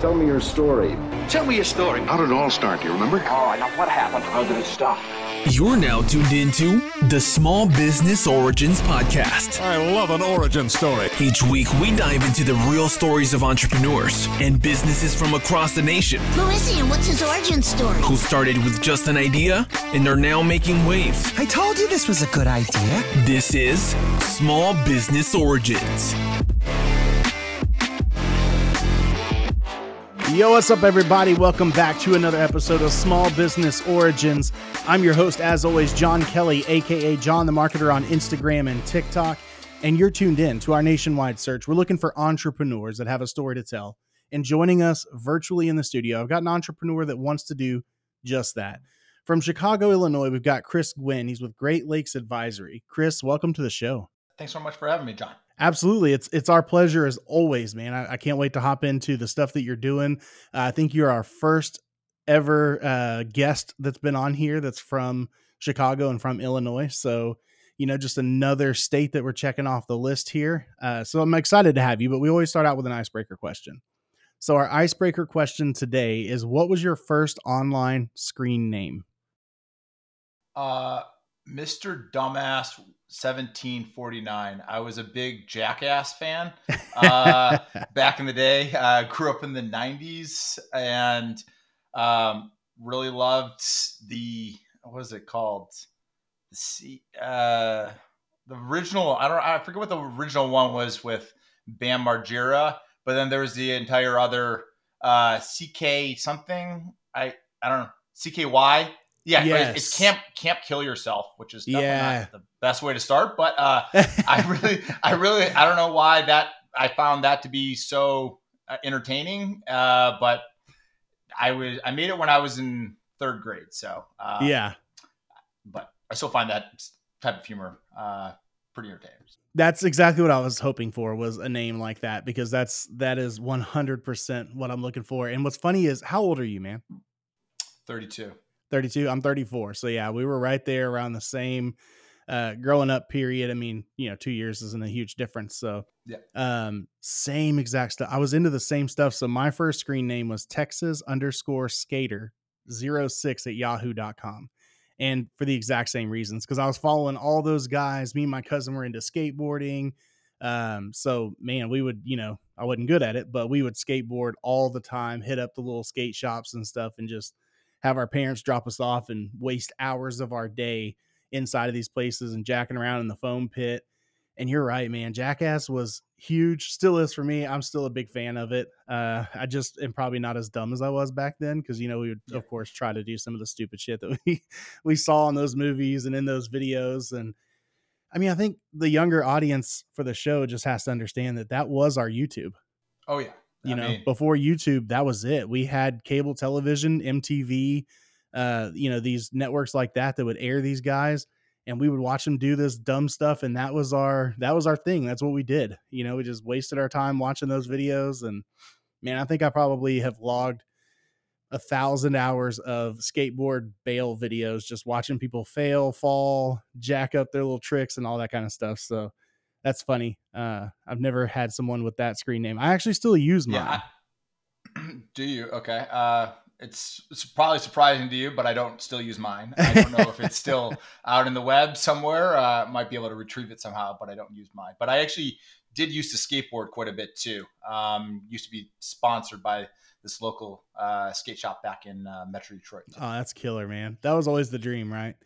Tell me your story. Tell me your story. How did it all start? Do you remember? Oh, now what happened? How did it stop? You're now tuned into the Small Business Origins Podcast. I love an origin story. Each week, we dive into the real stories of entrepreneurs and businesses from across the nation Who is he and what's his origin story? who started with just an idea and are now making waves. I told you this was a good idea. This is Small Business Origins. Yo, what's up, everybody? Welcome back to another episode of Small Business Origins. I'm your host, as always, John Kelley, aka John the Marketer on Instagram and TikTok. And you're tuned in to our nationwide search. We're looking for entrepreneurs that have a story to tell. And joining us virtually in the studio, I've got an entrepreneur that wants to do just that. From Chicago, Illinois, we've got Chris Gwinn. He's with Great Lakes Advisory. Chris, welcome to the show. Thanks so much for having me, John. Absolutely. It's it's our pleasure as always, man. I, I can't wait to hop into the stuff that you're doing. Uh, I think you're our first ever uh, guest that's been on here that's from Chicago and from Illinois. So, you know, just another state that we're checking off the list here. Uh, so I'm excited to have you, but we always start out with an icebreaker question. So our icebreaker question today is what was your first online screen name? Uh, Mr. Dumbass 1749. I was a big Jackass fan uh, back in the day. I uh, grew up in the 90s and um, really loved the, what was it called? The, uh, the original, I don't I forget what the original one was with Bam Margera, but then there was the entire other uh, CK something. I, I don't know. CKY. Yeah, Yes. it's camp camp kill yourself, which is definitely Yeah. not the best way to start. But uh, I really, I really, I don't know why that I found that to be so uh, entertaining. Uh, but I was, I made it when I was in third grade. So uh, yeah. but I still find that type of humor uh, pretty entertaining. That's exactly what I was hoping for was a name like that because that's that is 100% what I'm looking for. And what's funny is how old are you, man? Thirty-two. 32. I'm 34. So yeah, we were right there around the same uh growing up period. I mean, you know, 2 years isn't a huge difference. So Yeah. um same exact stuff. I was into the same stuff. So my first screen name was Texas underscore skater 06 at yahoo.com. And for the exact same reasons, because I was following all those guys. Me and my cousin were into skateboarding. Um, so man, we would, you know, I wasn't good at it, but we would skateboard all the time, hit up the little skate shops and stuff, and just have our parents drop us off and waste hours of our day inside of these places and jacking around in the foam pit. And you're right, man. Jackass was huge, still is for me. I'm still a big fan of it. Uh, I just am probably not as dumb as I was back then because you know we would Yeah. of course try to do some of the stupid shit that we we saw in those movies and in those videos. And I mean, I think the younger audience for the show just has to understand that that was our YouTube Oh yeah. You I know mean, before youtube that was it. We had cable television mtv uh you know these networks like that that would air these guys and we would watch them do this dumb stuff and that was our that was our thing. That's what we did. You know we just wasted our time watching those videos and man i think i probably have logged a thousand hours of skateboard bail videos just watching people fail fall jack up their little tricks and all that kind of stuff so that's funny. Uh, I've never had someone with that screen name. I actually still use mine. yeah. Do you? Okay. Uh, it's, it's probably surprising to you, but I don't still use mine. I don't know if it's still out in the web somewhere. Uh, might be able to retrieve it somehow, but I don't use mine. But I actually did used to skateboard quite a bit too. Um, used to be sponsored by this local uh, skate shop back in uh, Metro Detroit. Oh, that's killer, man. That was always the dream, right?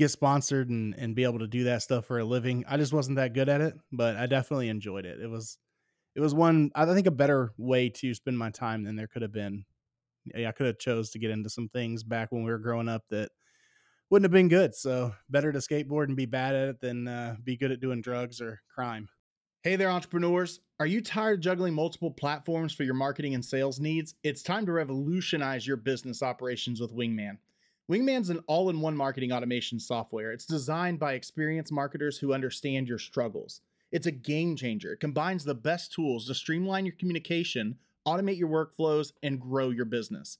Get sponsored and, and be able to do that stuff for a living. I just wasn't that good at it, but I definitely enjoyed it. It was it was one I think a better way to spend my time than there could have been. Yeah, I could have chose to get into some things back when we were growing up that wouldn't have been good. So better to skateboard and be bad at it than uh, be good at doing drugs or crime. Hey there, entrepreneurs. Are you tired of juggling multiple platforms for your marketing and sales needs? It's time to revolutionize your business operations with Wingman. Wingman's an all in one marketing automation software. It's designed by experienced marketers who understand your struggles. It's a game changer. It combines the best tools to streamline your communication, automate your workflows, and grow your business.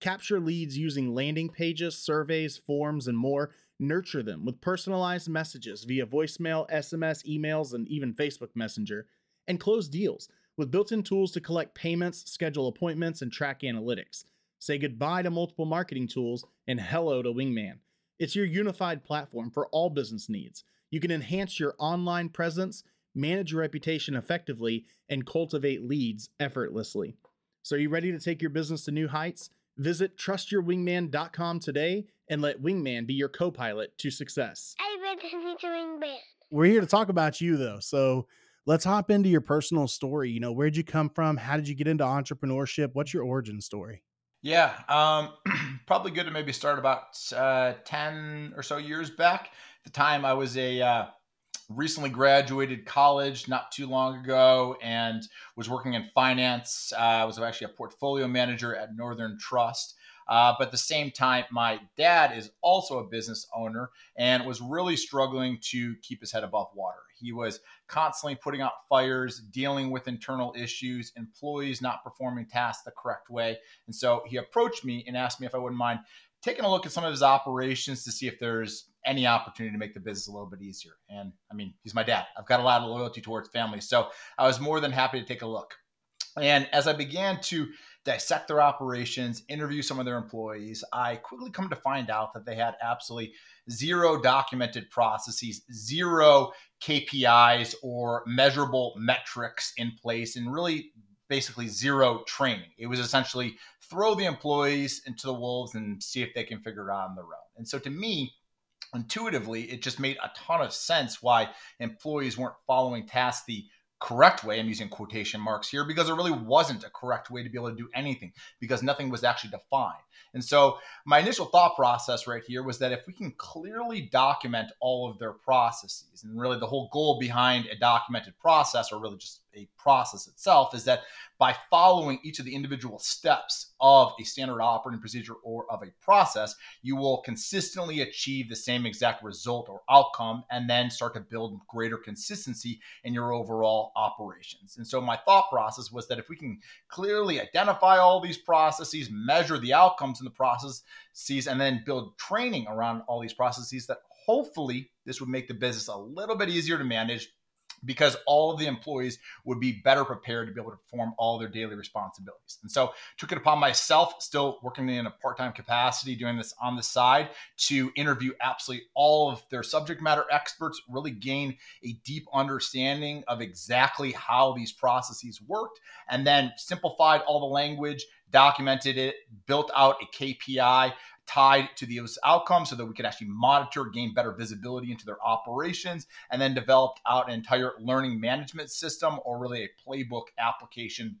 Capture leads using landing pages, surveys, forms, and more. Nurture them with personalized messages via voicemail, SMS, emails, and even Facebook Messenger. And close deals with built in tools to collect payments, schedule appointments, and track analytics. Say goodbye to multiple marketing tools and hello to Wingman. It's your unified platform for all business needs. You can enhance your online presence, manage your reputation effectively, and cultivate leads effortlessly. So, are you ready to take your business to new heights? Visit trustyourwingman.com today and let Wingman be your co pilot to success. I read the Wingman. We're here to talk about you though. So let's hop into your personal story. You know, where'd you come from? How did you get into entrepreneurship? What's your origin story? Yeah, um, probably good to maybe start about uh, 10 or so years back. At the time, I was a uh, recently graduated college not too long ago and was working in finance. Uh, I was actually a portfolio manager at Northern Trust. Uh, but at the same time, my dad is also a business owner and was really struggling to keep his head above water. He was constantly putting out fires, dealing with internal issues, employees not performing tasks the correct way. And so he approached me and asked me if I wouldn't mind taking a look at some of his operations to see if there's any opportunity to make the business a little bit easier. And I mean, he's my dad. I've got a lot of loyalty towards family. So I was more than happy to take a look. And as I began to dissect their operations, interview some of their employees, I quickly come to find out that they had absolutely zero documented processes, zero KPIs or measurable metrics in place, and really basically zero training. It was essentially throw the employees into the wolves and see if they can figure it out on their own. And so to me, intuitively, it just made a ton of sense why employees weren't following tasks the correct way. I'm using quotation marks here because there really wasn't a correct way to be able to do anything because nothing was actually defined. And so my initial thought process right here was that if we can clearly document all of their processes, and really the whole goal behind a documented process, or really just a process itself, is that by following each of the individual steps of a standard operating procedure or of a process, you will consistently achieve the same exact result or outcome and then start to build greater consistency in your overall operations. And so, my thought process was that if we can clearly identify all these processes, measure the outcomes in the processes, and then build training around all these processes, that hopefully this would make the business a little bit easier to manage because all of the employees would be better prepared to be able to perform all their daily responsibilities. And so took it upon myself, still working in a part-time capacity, doing this on the side to interview absolutely all of their subject matter experts, really gain a deep understanding of exactly how these processes worked, and then simplified all the language, documented it, built out a KPI tied to those outcomes so that we could actually monitor, gain better visibility into their operations, and then developed out an entire learning management system or really a playbook application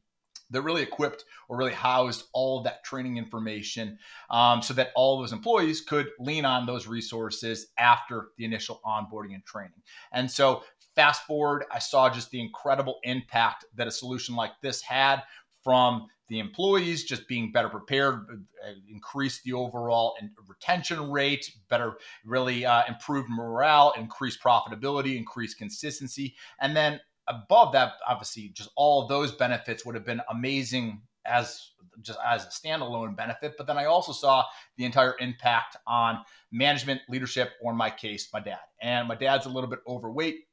that really equipped or really housed all of that training information um, so that all those employees could lean on those resources after the initial onboarding and training. And so, fast forward, I saw just the incredible impact that a solution like this had from the employees just being better prepared, uh, increase the overall retention rate, better, really uh, improved morale, increase profitability, increase consistency. And then above that, obviously, just all of those benefits would have been amazing as just as a standalone benefit. But then I also saw the entire impact on management, leadership, or in my case, my dad. And my dad's a little bit overweight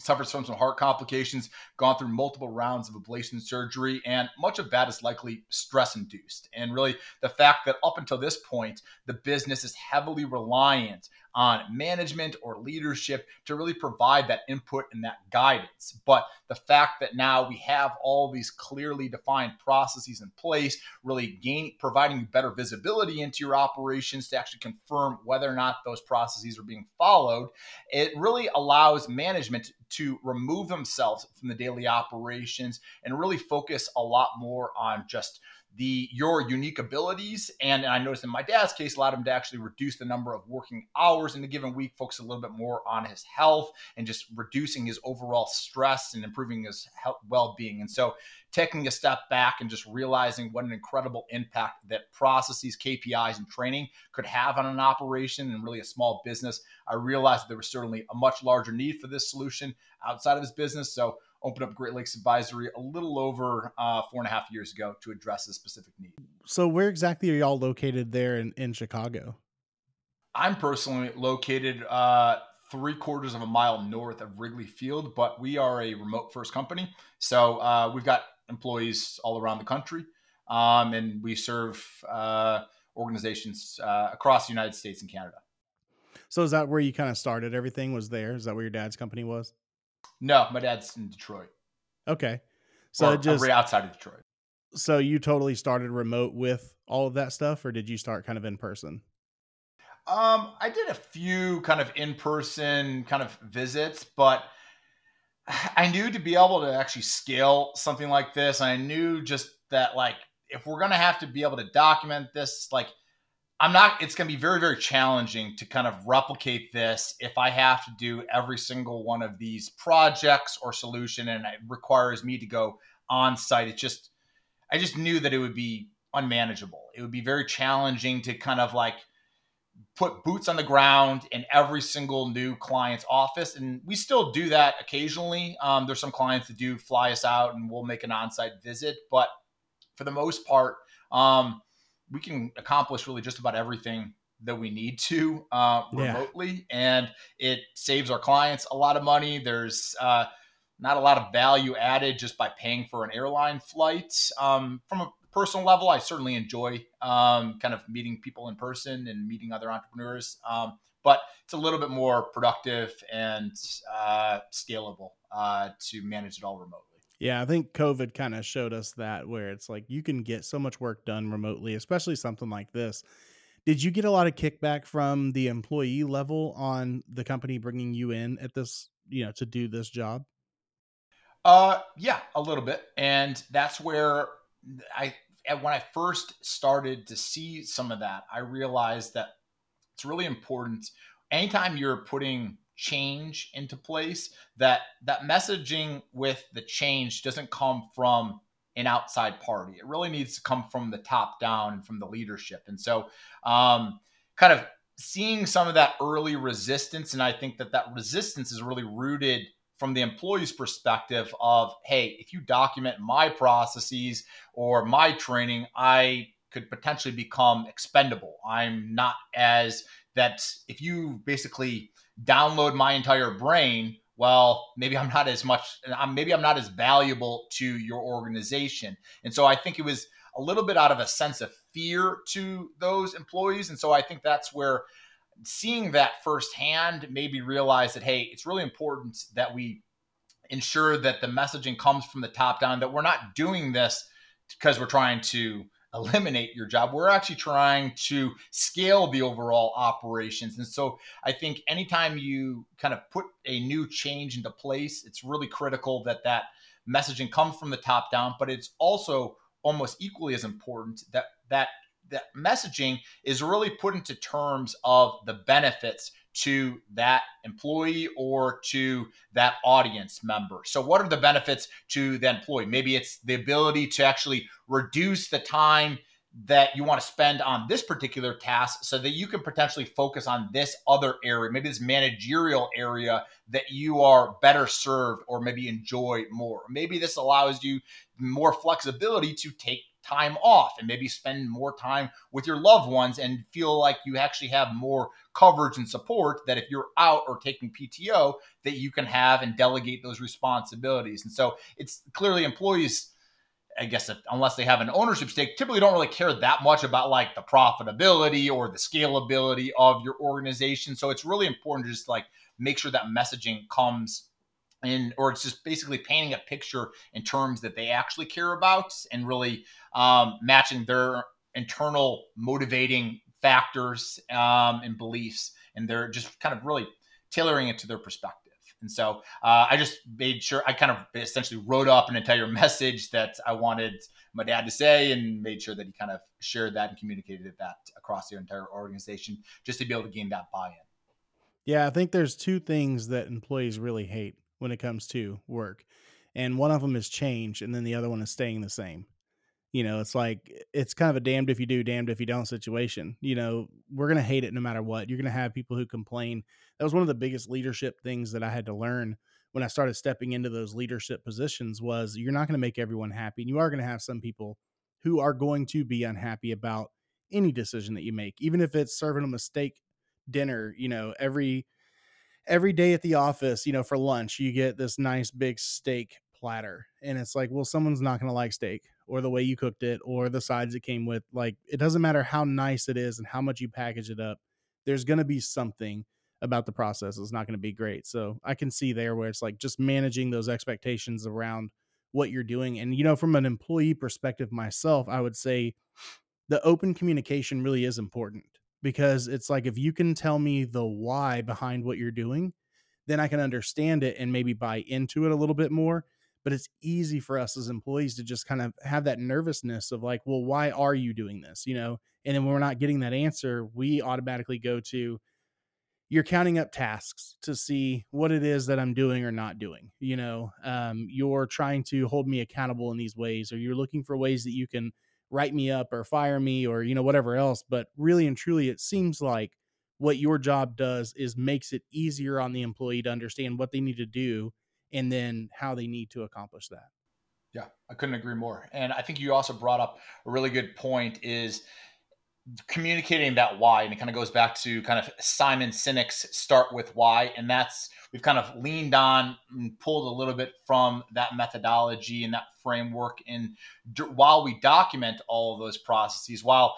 suffers from some heart complications, gone through multiple rounds of ablation surgery, and much of that is likely stress induced. And really, the fact that up until this point, the business is heavily reliant on management or leadership to really provide that input and that guidance. But the fact that now we have all these clearly defined processes in place, really gain providing better visibility into your operations to actually confirm whether or not those processes are being followed, it really allows management to remove themselves from the daily operations and really focus a lot more on just the your unique abilities. And, I noticed in my dad's case, allowed him to actually reduce the number of working hours in a given week, focus a little bit more on his health and just reducing his overall stress and improving his health well-being. And so taking a step back and just realizing what an incredible impact that processes, KPIs, and training could have on an operation and really a small business, I realized there was certainly a much larger need for this solution outside of his business. So opened up Great Lakes Advisory a little over uh, four and a half years ago to address a specific need. So, where exactly are y'all located there in, in Chicago? I'm personally located uh, three quarters of a mile north of Wrigley Field, but we are a remote first company. So uh, we've got employees all around the country, um, and we serve uh, organizations uh, across the United States and Canada. So is that where you kind of started? Everything was there. Is that where your dad's company was? No, my dad's in Detroit. Okay. So or, just right outside of Detroit. so you totally started remote with all of that stuff, or did you start kind of in person? Um, I did a few kind of in-person kind of visits, but I knew to be able to actually scale something like this, I knew just that like if we're gonna have to be able to document this, like I'm not, it's gonna be very, very challenging to kind of replicate this if I have to do every single one of these projects or solution and it requires me to go on site. It just I just knew that it would be unmanageable. It would be very challenging to kind of like put boots on the ground in every single new client's office. And we still do that occasionally. Um, there's some clients that do fly us out and we'll make an on site visit. But for the most part, um, we can accomplish really just about everything that we need to uh, Yeah. remotely. And it saves our clients a lot of money. There's uh, not a lot of value added just by paying for an airline flight. Um, from a personal level, I certainly enjoy um, kind of meeting people in person and meeting other entrepreneurs. Um, but it's a little bit more productive and uh, scalable uh, to manage it all remotely. Yeah, I think COVID kind of showed us that where it's like you can get so much work done remotely, especially something like this. Did you get a lot of kickback from the employee level on the company bringing you in at this, you know, to do this job? Uh, yeah, a little bit, and that's where I when I first started to see some of that, I realized that it's really important. Anytime you're putting change into place, that that messaging with the change doesn't come from an outside party. It really needs to come from the top down and from the leadership. And so, um, kind of seeing some of that early resistance, and I think that that resistance is really rooted from the employee's perspective of hey if you document my processes or my training i could potentially become expendable i'm not as that if you basically download my entire brain well maybe i'm not as much maybe i'm not as valuable to your organization. And so i think it was a little bit out of a sense of fear to those employees. And so i think that's where seeing that firsthand made me realize that hey it's really important that we ensure that the messaging comes from the top down that we're not doing this because we're trying to eliminate your job. We're actually trying to scale the overall operations. And so i think anytime you kind of put a new change into place it's really critical that that messaging comes from the top down but it's also almost equally as important that that that messaging is really put into terms of the benefits to that employee or to that audience member. So, what are the benefits to the employee? Maybe it's the ability to actually reduce the time that you want to spend on this particular task so that you can potentially focus on this other area, maybe this managerial area that you are better served or maybe enjoy more. Maybe this allows you more flexibility to take time off and maybe spend more time with your loved ones and feel like you actually have more coverage and support that if you're out or taking PTO that you can have and delegate those responsibilities. And so it's clearly employees I guess if, unless they have an ownership stake, typically don't really care that much about like the profitability or the scalability of your organization. So it's really important to just like make sure that messaging comes in, or it's just basically painting a picture in terms that they actually care about and really um, matching their internal motivating factors um, and beliefs, and they're just kind of really tailoring it to their perspective. And so uh, I just made sure I kind of essentially wrote up an entire message that I wanted my dad to say and made sure that he kind of shared that and communicated that across the entire organization just to be able to gain that buy in. Yeah, I think there's two things that employees really hate when it comes to work. And one of them is change, and then the other one is staying the same. You know, it's like it's kind of a damned if you do, damned if you don't situation. You know, we're going to hate it no matter what. You're going to have people who complain. That was one of the biggest leadership things that I had to learn when I started stepping into those leadership positions was you're not going to make everyone happy. And you are going to have some people who are going to be unhappy about any decision that you make, even if it's serving a steak dinner, you know, every every day at the office, you know, for lunch, you get this nice big steak platter. And it's like, well, someone's not going to like steak or the way you cooked it or the sides it came with. Like, it doesn't matter how nice it is and how much you package it up, there's going to be something about the process is not going to be great. So I can see there where it's like just managing those expectations around what you're doing. And, you know, from an employee perspective myself, I would say the open communication really is important because it's like if you can tell me the why behind what you're doing, then I can understand it and maybe buy into it a little bit more. But it's easy for us as employees to just kind of have that nervousness of like, well, why are you doing this? You know, and then when we're not getting that answer, we automatically go to, you're counting up tasks to see what it is that I'm doing or not doing. You know, um, you're trying to hold me accountable in these ways, or you're looking for ways that you can write me up or fire me or, you know, whatever else. But really and truly, it seems like what your job does is makes it easier on the employee to understand what they need to do and then how they need to accomplish that. Yeah, I couldn't agree more. And I think you also brought up a really good point is communicating that why and it kind of goes back to kind of simon sinek's start with why and that's we've kind of leaned on and pulled a little bit from that methodology and that framework and while we document all of those processes while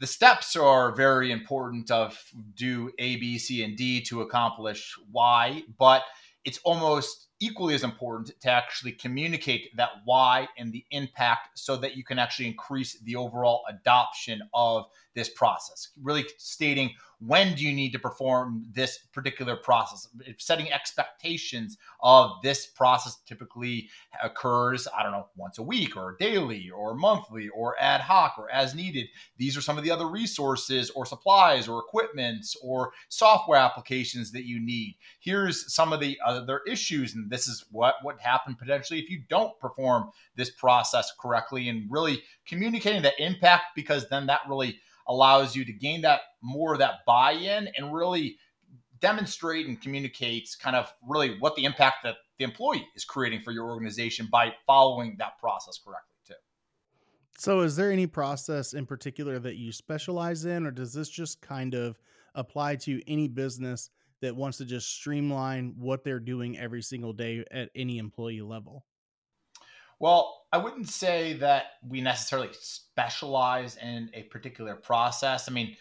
the steps are very important of do a b c and d to accomplish why but it's almost equally as important to actually communicate that why and the impact so that you can actually increase the overall adoption of this process really stating when do you need to perform this particular process. Setting expectations of this process typically occurs i don't know once a week or daily or monthly or ad hoc or as needed these are some of the other resources or supplies or equipments or software applications that you need. Here's some of the other issues and this is what would happen potentially if you don't perform this process correctly and really communicating the impact because then that really allows you to gain that more of that buy-in and really demonstrate and communicate kind of really what the impact that the employee is creating for your organization by following that process correctly too. So is there any process in particular that you specialize in or does this just kind of apply to any business that wants to just streamline what they're doing every single day at any employee level? Well, I wouldn't say that we necessarily specialize in a particular process. I mean,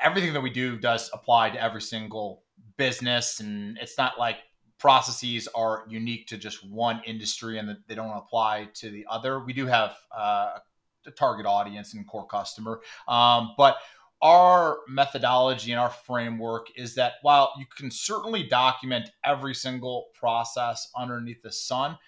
everything that we do does apply to every single business, and it's not like processes are unique to just one industry and that they don't apply to the other. We do have uh, a target audience and core customer, um, but our methodology and our framework is that while you can certainly document every single process underneath the sun,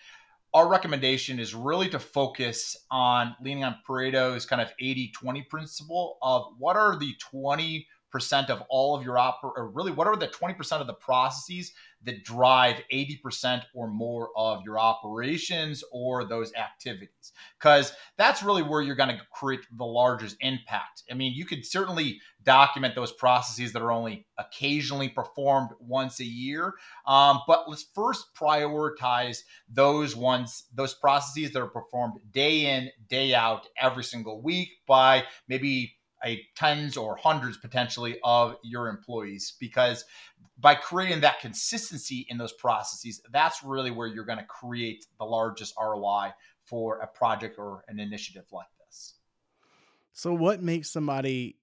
our recommendation is really to focus on leaning on Pareto's kind of 80 20 principle of what are the 20 percent of all of your oper or really what are the 20% of the processes that drive 80% or more of your operations or those activities? Because that's really where you're going to create the largest impact. I mean you could certainly document those processes that are only occasionally performed once a year um, but let's first prioritize those ones those processes that are performed day in day out every single week by maybe a tens or hundreds potentially of your employees because by creating that consistency in those processes that's really where you're going to create the largest ROI for a project or an initiative like this. So what makes somebody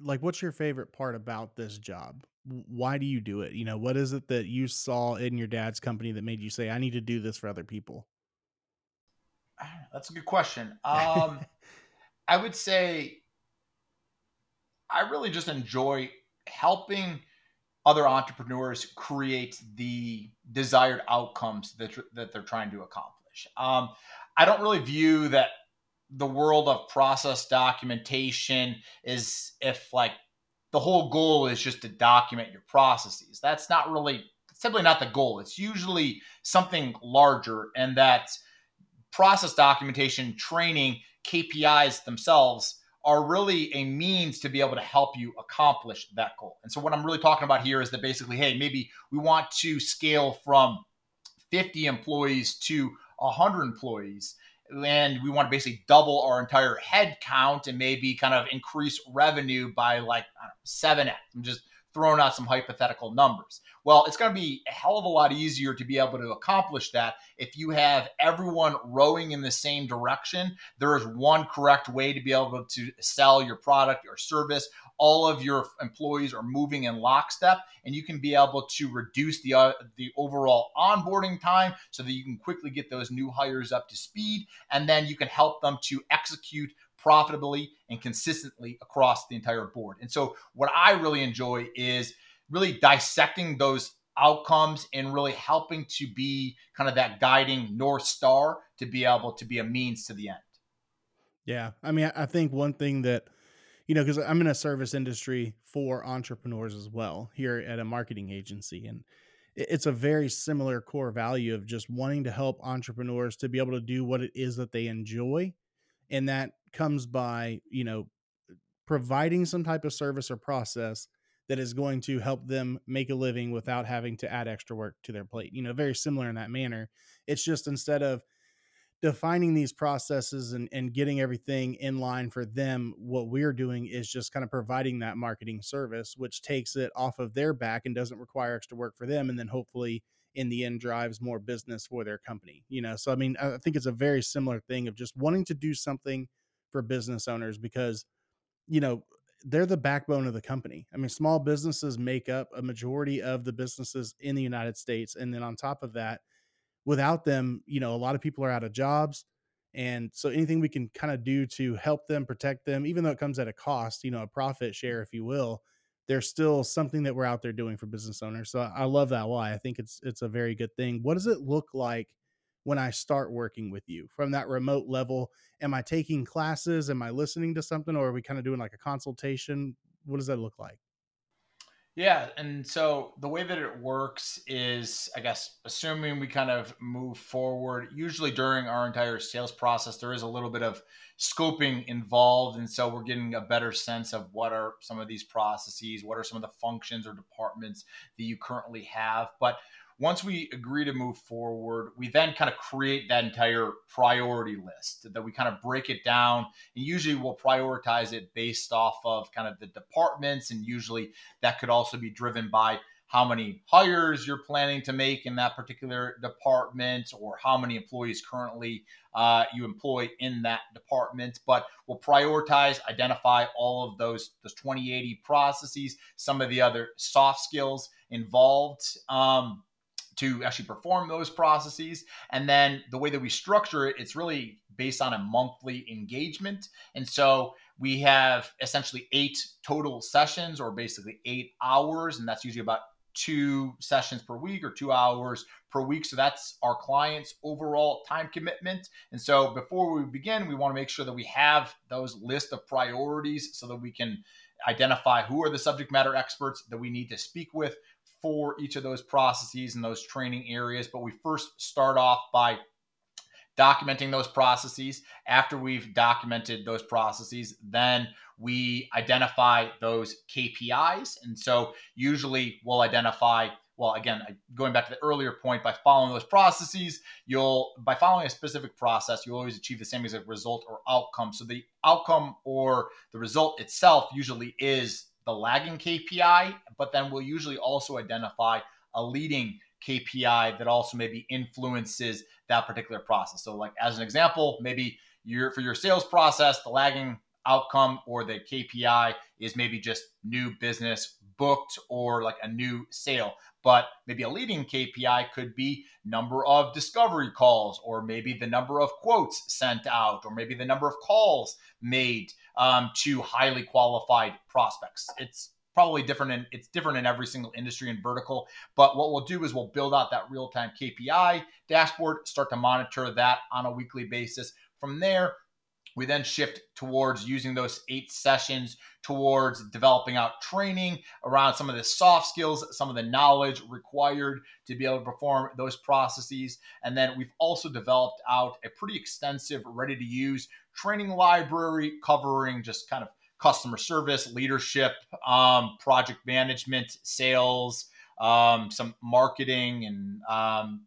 like what's your favorite part about this job? Why do you do it? You know what is it that you saw in your dad's company that made you say i need to do this for other people that's a good question. Um, i would say I really just enjoy helping other entrepreneurs create the desired outcomes that, that they're trying to accomplish. Um, I don't really view that the world of process documentation is if like the whole goal is just to document your processes. That's not really simply not the goal. It's usually something larger, and that process documentation training KPIs themselves are really a means to be able to help you accomplish that goal. And so, what I'm really talking about here is that basically, hey, maybe we want to scale from 50 employees to 100 employees. And we want to basically double our entire head count and maybe kind of increase revenue by like 7x. I'm just throwing out some hypothetical numbers. Well, it's going to be a hell of a lot easier to be able to accomplish that if you have everyone rowing in the same direction. There is one correct way to be able to sell your product or service. All of your employees are moving in lockstep, and you can be able to reduce the uh, the overall onboarding time so that you can quickly get those new hires up to speed, and then you can help them to execute profitably and consistently across the entire board. And so, what I really enjoy is really dissecting those outcomes and really helping to be kind of that guiding north star to be able to be a means to the end. Yeah. I mean, I think one thing that, you know, because I'm in a service industry for entrepreneurs as well here at a marketing agency. And it's a very similar core value of just wanting to help entrepreneurs to be able to do what it is that they enjoy. And that comes by, you know, providing some type of service or process that is going to help them make a living without having to add extra work to their plate. You know, very similar in that manner. It's just instead of defining these processes and, and getting everything in line for them, what we're doing is just kind of providing that marketing service, which takes it off of their back and doesn't require extra work for them. And then hopefully in the end drives more business for their company. You know, so I mean, I think it's a very similar thing of just wanting to do something for business owners because, you know, they're the backbone of the company. I mean, small businesses make up a majority of the businesses in the United States. And then on top of that, without them, you know, a lot of people are out of jobs. And so anything we can kind of do to help them, protect them, even though it comes at a cost, you know, a profit share, if you will, there's still something that we're out there doing for business owners. So I love that why. I think it's it's a very good thing. What does it look like when I start working with you from that remote level? Am I taking classes? Am I listening to something or are we kind of doing like a consultation? What does that look like? Yeah. And so the way that it works is, I guess, assuming we kind of move forward, usually during our entire sales process, there is a little bit of scoping involved. And so we're getting a better sense of what are some of these processes, what are some of the functions or departments that you currently have. But once we agree to move forward, we then kind of create that entire priority list that we kind of break it down. And usually we'll prioritize it based off of kind of the departments. And usually that could also be driven by how many hires you're planning to make in that particular department or how many employees currently uh, you employ in that department but we'll prioritize identify all of those those 2080 processes some of the other soft skills involved um, to actually perform those processes. And then the way that we structure it, it's really based on a monthly engagement. And so we have essentially eight total sessions or basically eight hours. And that's usually about two sessions per week or two hours per week. So that's our client's overall time commitment. And so before we begin, we want to make sure that we have those list of priorities so that we can identify who are the subject matter experts that we need to speak with for each of those processes and those training areas. But we first start off by documenting those processes. After we've documented those processes, then we identify those KPIs. And so usually we'll identify well again going back to the earlier point by following those processes you'll by following a specific process you'll always achieve the same exact result or outcome so the outcome or the result itself usually is the lagging KPI, but then we'll usually also identify a leading KPI that also maybe influences that particular process. So, like as an example, maybe your for your sales process, the lagging outcome or the KPI is maybe just new business booked or like a new sale. But maybe a leading KPI could be number of discovery calls, or maybe the number of quotes sent out, or maybe the number of calls made um, to highly qualified prospects. It's probably different and it's different in every single industry and vertical but what we'll do is we'll build out that real-time kpi dashboard start to monitor that on a weekly basis from there we then shift towards using those eight sessions towards developing out training around some of the soft skills, some of the knowledge required to be able to perform those processes. And then we've also developed out a pretty extensive, ready to use training library covering just kind of customer service, leadership, um, project management, sales, um, some marketing, and um,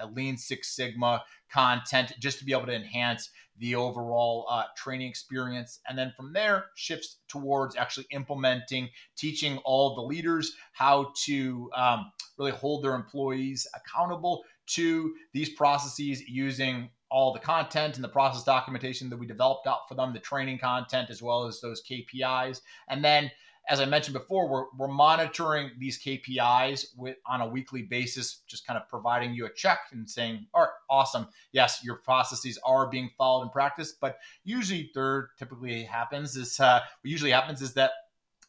uh, Lean Six Sigma content just to be able to enhance the overall uh, training experience. And then from there, shifts towards actually implementing, teaching all the leaders how to um, really hold their employees accountable to these processes using all the content and the process documentation that we developed out for them, the training content, as well as those KPIs. And then as I mentioned before, we're, we're monitoring these KPIs with on a weekly basis, just kind of providing you a check and saying, all right, awesome. Yes, your processes are being followed in practice. But usually there typically happens is uh, what usually happens is that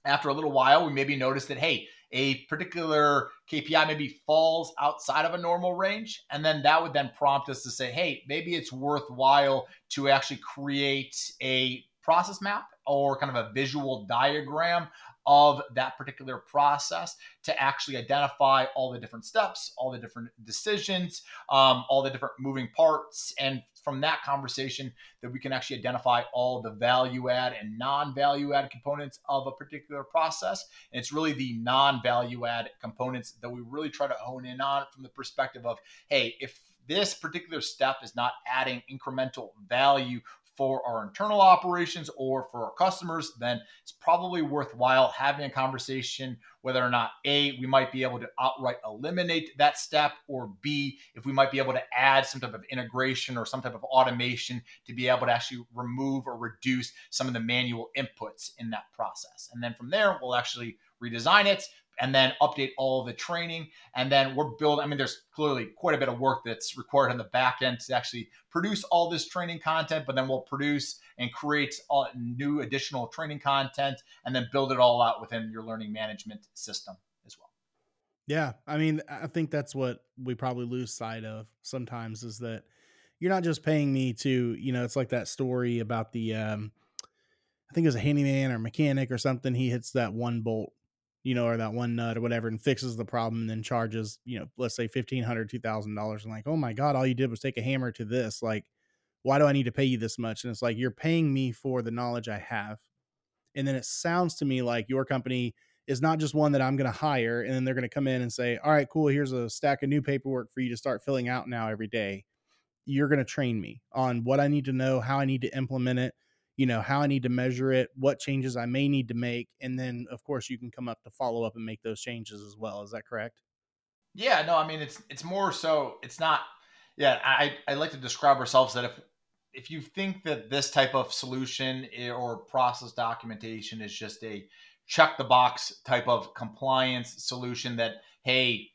after a little while, we maybe notice that, hey, a particular KPI maybe falls outside of a normal range. And then that would then prompt us to say, hey, maybe it's worthwhile to actually create a process map or kind of a visual diagram of that particular process to actually identify all the different steps, all the different decisions, um, all the different moving parts. And from that conversation, that we can actually identify all the value add and non value add components of a particular process. And it's really the non value add components that we really try to hone in on from the perspective of, hey, if this particular step is not adding incremental value for our internal operations or for our customers, then it's probably worthwhile having a conversation whether or not A, we might be able to outright eliminate that step, or B, if we might be able to add some type of integration or some type of automation to be able to actually remove or reduce some of the manual inputs in that process. And then from there, we'll actually redesign it, and then update all the training. And then we're building, I mean, there's clearly quite a bit of work that's required on the back end to actually produce all this training content, but then we'll produce and create all new additional training content and then build it all out within your learning management system as well. Yeah. I mean, I think that's what we probably lose sight of sometimes is that you're not just paying me to, you know, it's like that story about the, um, I think it was a handyman or mechanic or something. He hits that one bolt you know, or that one nut or whatever and fixes the problem and then charges, you know, let's say $1,500, $2,000. And like, oh my God, all you did was take a hammer to this. Like, why do I need to pay you this much? And it's like, you're paying me for the knowledge I have. And then it sounds to me like your company is not just one that I'm going to hire and then they're going to come in and say, all right, cool, here's a stack of new paperwork for you to start filling out now every day. You're going to train me on what I need to know, how I need to implement it you know how i need to measure it what changes i may need to make and then of course you can come up to follow up and make those changes as well is that correct? Yeah no i mean it's it's more so it's not yeah i i like to describe ourselves that if if you think that this type of solution eh, or process documentation is just a check the box type of compliance solution that hey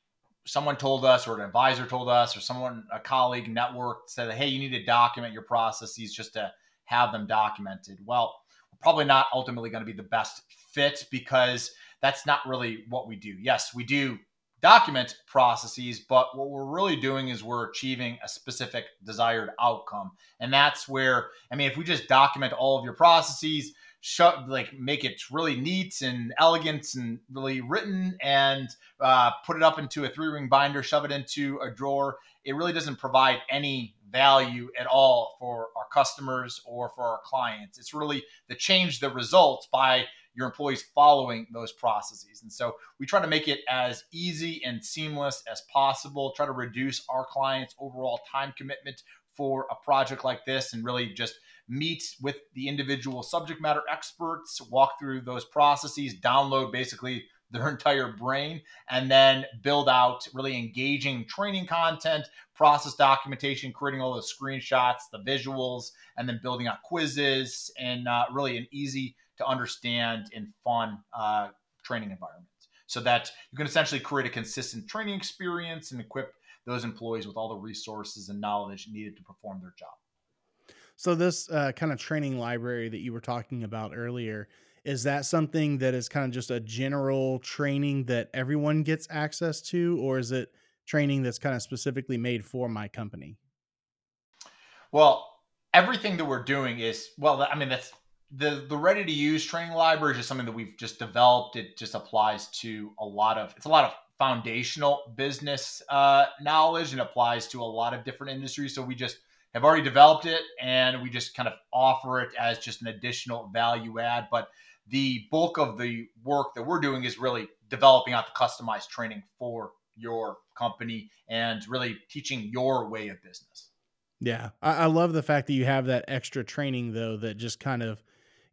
someone told us or an advisor told us or someone a colleague network said hey you need to document your processes just to have them documented. Well, probably not ultimately going to be the best fit because that's not really what we do. Yes, we do document processes, but what we're really doing is we're achieving a specific desired outcome. And that's where, I mean, if we just document all of your processes, shut like make it really neat and elegant and really written and uh, put it up into a three ring binder shove it into a drawer it really doesn't provide any value at all for customers or for our clients. It's really the change the results by your employees following those processes. And so we try to make it as easy and seamless as possible, try to reduce our clients' overall time commitment for a project like this and really just meet with the individual subject matter experts, walk through those processes, download basically their entire brain and then build out really engaging training content, process documentation, creating all the screenshots, the visuals, and then building out quizzes and uh, really an easy to understand and fun uh, training environment so that you can essentially create a consistent training experience and equip those employees with all the resources and knowledge needed to perform their job. So, this uh, kind of training library that you were talking about earlier, is that something that is kind of just a general training that everyone gets access to, or is it training that's kind of specifically made for my company? Well, everything that we're doing is well, I mean that's the the ready to use training library is just something that we've just developed. It just applies to a lot of it's a lot of foundational business uh, knowledge and applies to a lot of different industries. So we just have already developed it and we just kind of offer it as just an additional value add. But the bulk of the work that we're doing is really developing out the customized training for your company and really teaching your way of business. Yeah. I, I love the fact that you have that extra training though that just kind of,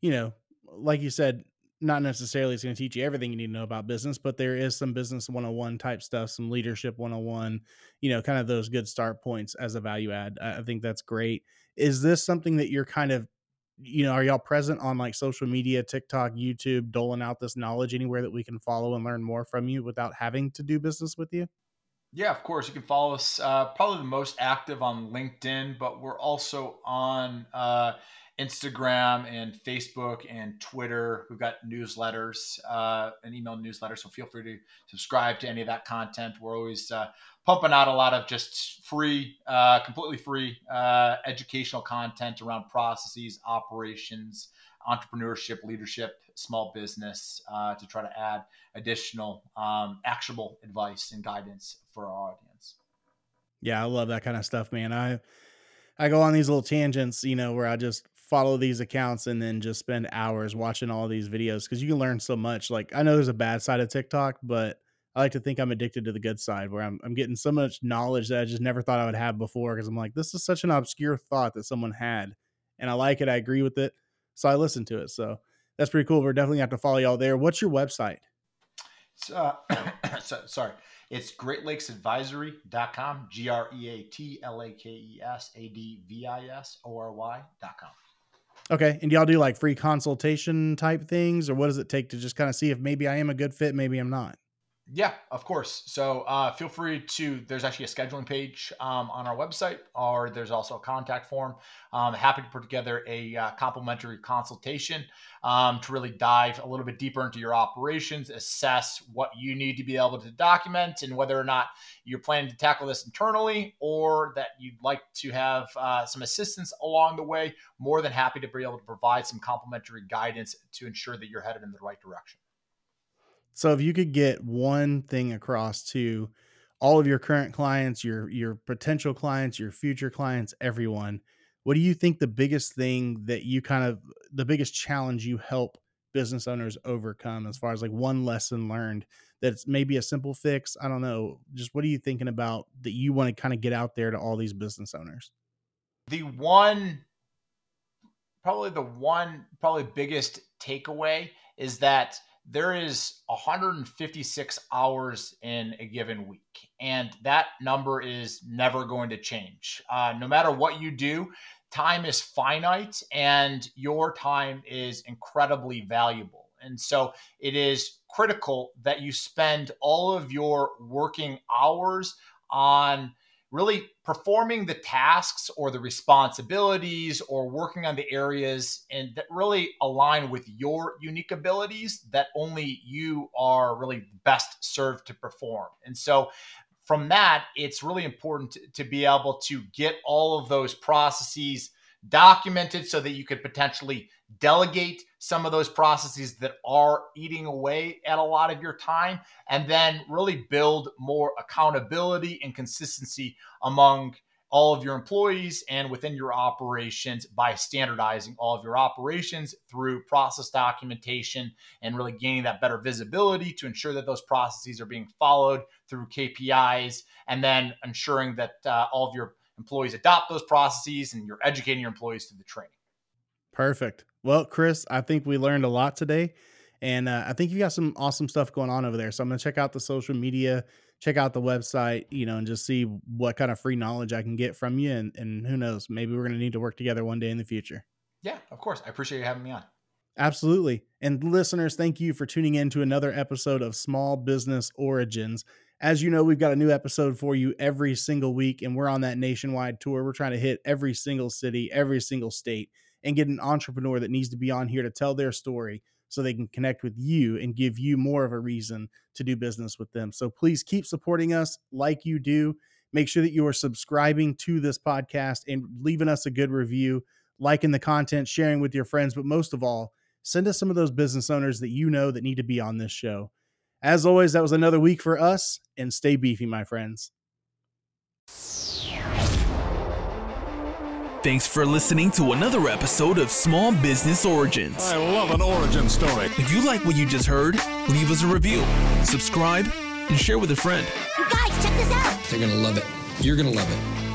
you know, like you said, not necessarily it's going to teach you everything you need to know about business, but there is some business 101 type stuff, some leadership 101, you know, kind of those good start points as a value add. I I think that's great. Is this something that you're kind of, you know, are y'all present on like social media, TikTok, YouTube, doling out this knowledge anywhere that we can follow and learn more from you without having to do business with you? Yeah, of course. You can follow us. Uh, probably the most active on LinkedIn, but we're also on uh, Instagram and Facebook and Twitter. We've got newsletters, uh, an email newsletter. So feel free to subscribe to any of that content. We're always uh, pumping out a lot of just free, uh, completely free uh, educational content around processes, operations, entrepreneurship, leadership, small business uh, to try to add additional um, actionable advice and guidance for our audience. Yeah, I love that kind of stuff, man. I I go on these little tangents, you know, where I just follow these accounts and then just spend hours watching all these videos because you can learn so much. Like I know there's a bad side of TikTok, but I like to think I'm addicted to the good side where I'm I'm getting so much knowledge that I just never thought I would have before because I'm like, this is such an obscure thought that someone had. And I like it, I agree with it. So I listen to it. So that's pretty cool. We're definitely gonna have to follow y'all there. What's your website? Uh, so, sorry. It's greatlakes.advisory.com, G R E A T L A K E S A D V I S O R Y.com. Okay. And y'all do like free consultation type things, or what does it take to just kind of see if maybe I am a good fit, maybe I'm not? Yeah, of course. So uh, feel free to. There's actually a scheduling page um, on our website, or there's also a contact form. Um, happy to put together a uh, complimentary consultation um, to really dive a little bit deeper into your operations, assess what you need to be able to document, and whether or not you're planning to tackle this internally or that you'd like to have uh, some assistance along the way. More than happy to be able to provide some complimentary guidance to ensure that you're headed in the right direction. So if you could get one thing across to all of your current clients, your your potential clients, your future clients, everyone, what do you think the biggest thing that you kind of the biggest challenge you help business owners overcome as far as like one lesson learned that's maybe a simple fix? I don't know. Just what are you thinking about that you want to kind of get out there to all these business owners? The one probably the one probably biggest takeaway is that there is 156 hours in a given week and that number is never going to change. Uh, no matter what you do time is finite and your time is incredibly valuable. And so it is critical that you spend all of your working hours on really performing the tasks or the responsibilities or working on the areas and that really align with your unique abilities that only you are really best served to perform. And so from that, it's really important to, to be able to get all of those processes documented so that you could potentially delegate some of those processes that are eating away at a lot of your time and then really build more accountability and consistency among all of your employees and within your operations by standardizing all of your operations through process documentation and really gaining that better visibility to ensure that those processes are being followed through KPIs and then ensuring that uh, all of your employees adopt those processes and you're educating your employees through the training. Perfect. Well, Chris, I think we learned a lot today. And uh, I think you got some awesome stuff going on over there. So I'm going to check out the social media, check out the website, you know, and just see what kind of free knowledge I can get from you. And, and who knows, maybe we're going to need to work together one day in the future. Yeah, of course. I appreciate you having me on. Absolutely. And listeners, thank you for tuning in to another episode of Small Business Origins. As you know, we've got a new episode for you every single week, and we're on that nationwide tour. We're trying to hit every single city, every single state, and get an entrepreneur that needs to be on here to tell their story so they can connect with you and give you more of a reason to do business with them. So please keep supporting us like you do. Make sure that you are subscribing to this podcast and leaving us a good review, liking the content, sharing with your friends, but most of all, send us some of those business owners that you know that need to be on this show. As always, that was another week for us, and stay beefy, my friends. Thanks for listening to another episode of Small Business Origins. I love an origin story. If you like what you just heard, leave us a review, subscribe, and share with a friend. You guys, check this out. They're going to love it. You're going to love it.